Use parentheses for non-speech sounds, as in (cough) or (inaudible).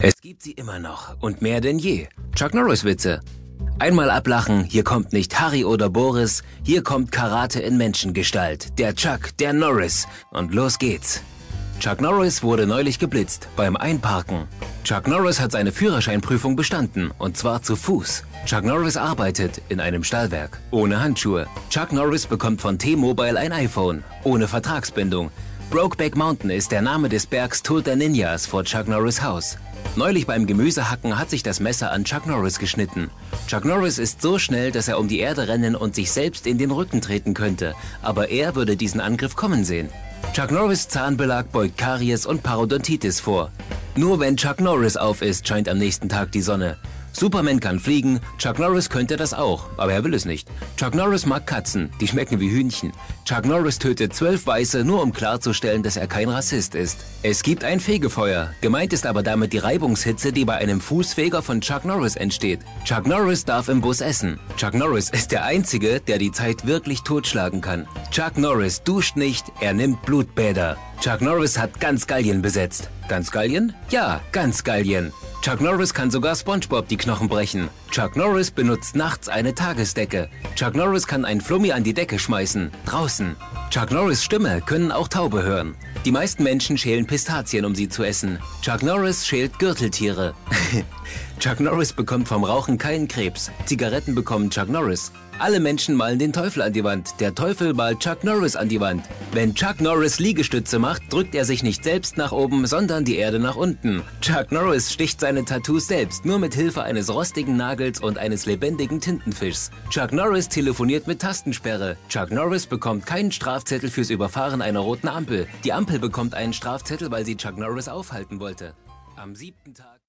Es gibt sie immer noch und mehr denn je. Chuck Norris Witze. Einmal ablachen, hier kommt nicht Harry oder Boris, hier kommt Karate in Menschengestalt. Der Chuck, der Norris. Und los geht's. Chuck Norris wurde neulich geblitzt beim Einparken. Chuck Norris hat seine Führerscheinprüfung bestanden und zwar zu Fuß. Chuck Norris arbeitet in einem Stallwerk ohne Handschuhe. Chuck Norris bekommt von T-Mobile ein iPhone ohne Vertragsbindung. Brokeback Mountain ist der Name des Bergs toter Ninjas vor Chuck Norris Haus. Neulich beim Gemüsehacken hat sich das Messer an Chuck Norris geschnitten. Chuck Norris ist so schnell, dass er um die Erde rennen und sich selbst in den Rücken treten könnte, aber er würde diesen Angriff kommen sehen. Chuck Norris Zahnbelag beugt Karies und Parodontitis vor. Nur wenn Chuck Norris auf ist, scheint am nächsten Tag die Sonne. Superman kann fliegen, Chuck Norris könnte das auch, aber er will es nicht. Chuck Norris mag Katzen, die schmecken wie Hühnchen. Chuck Norris tötet zwölf Weiße, nur um klarzustellen, dass er kein Rassist ist. Es gibt ein Fegefeuer. Gemeint ist aber damit die Reibungshitze, die bei einem Fußfeger von Chuck Norris entsteht. Chuck Norris darf im Bus essen. Chuck Norris ist der Einzige, der die Zeit wirklich totschlagen kann. Chuck Norris duscht nicht, er nimmt Blutbäder. Chuck Norris hat ganz Gallien besetzt. Ganz Gallien? Ja, ganz Gallien. Chuck Norris kann sogar SpongeBob die Knochen brechen. Chuck Norris benutzt nachts eine Tagesdecke. Chuck Norris kann ein Flummi an die Decke schmeißen. Draußen. Chuck Norris Stimme können auch Taube hören. Die meisten Menschen schälen Pistazien, um sie zu essen. Chuck Norris schält Gürteltiere. (laughs) Chuck Norris bekommt vom Rauchen keinen Krebs. Zigaretten bekommen Chuck Norris. Alle Menschen malen den Teufel an die Wand. Der Teufel malt Chuck Norris an die Wand. Wenn Chuck Norris Liegestütze macht, drückt er sich nicht selbst nach oben, sondern die Erde nach unten. Chuck Norris sticht seine Tattoos selbst, nur mit Hilfe eines rostigen Nagels und eines lebendigen Tintenfischs. Chuck Norris telefoniert mit Tastensperre. Chuck Norris bekommt keinen Strafzettel fürs Überfahren einer roten Ampel. Die Ampel bekommt einen Strafzettel, weil sie Chuck Norris aufhalten wollte. Am siebten Tag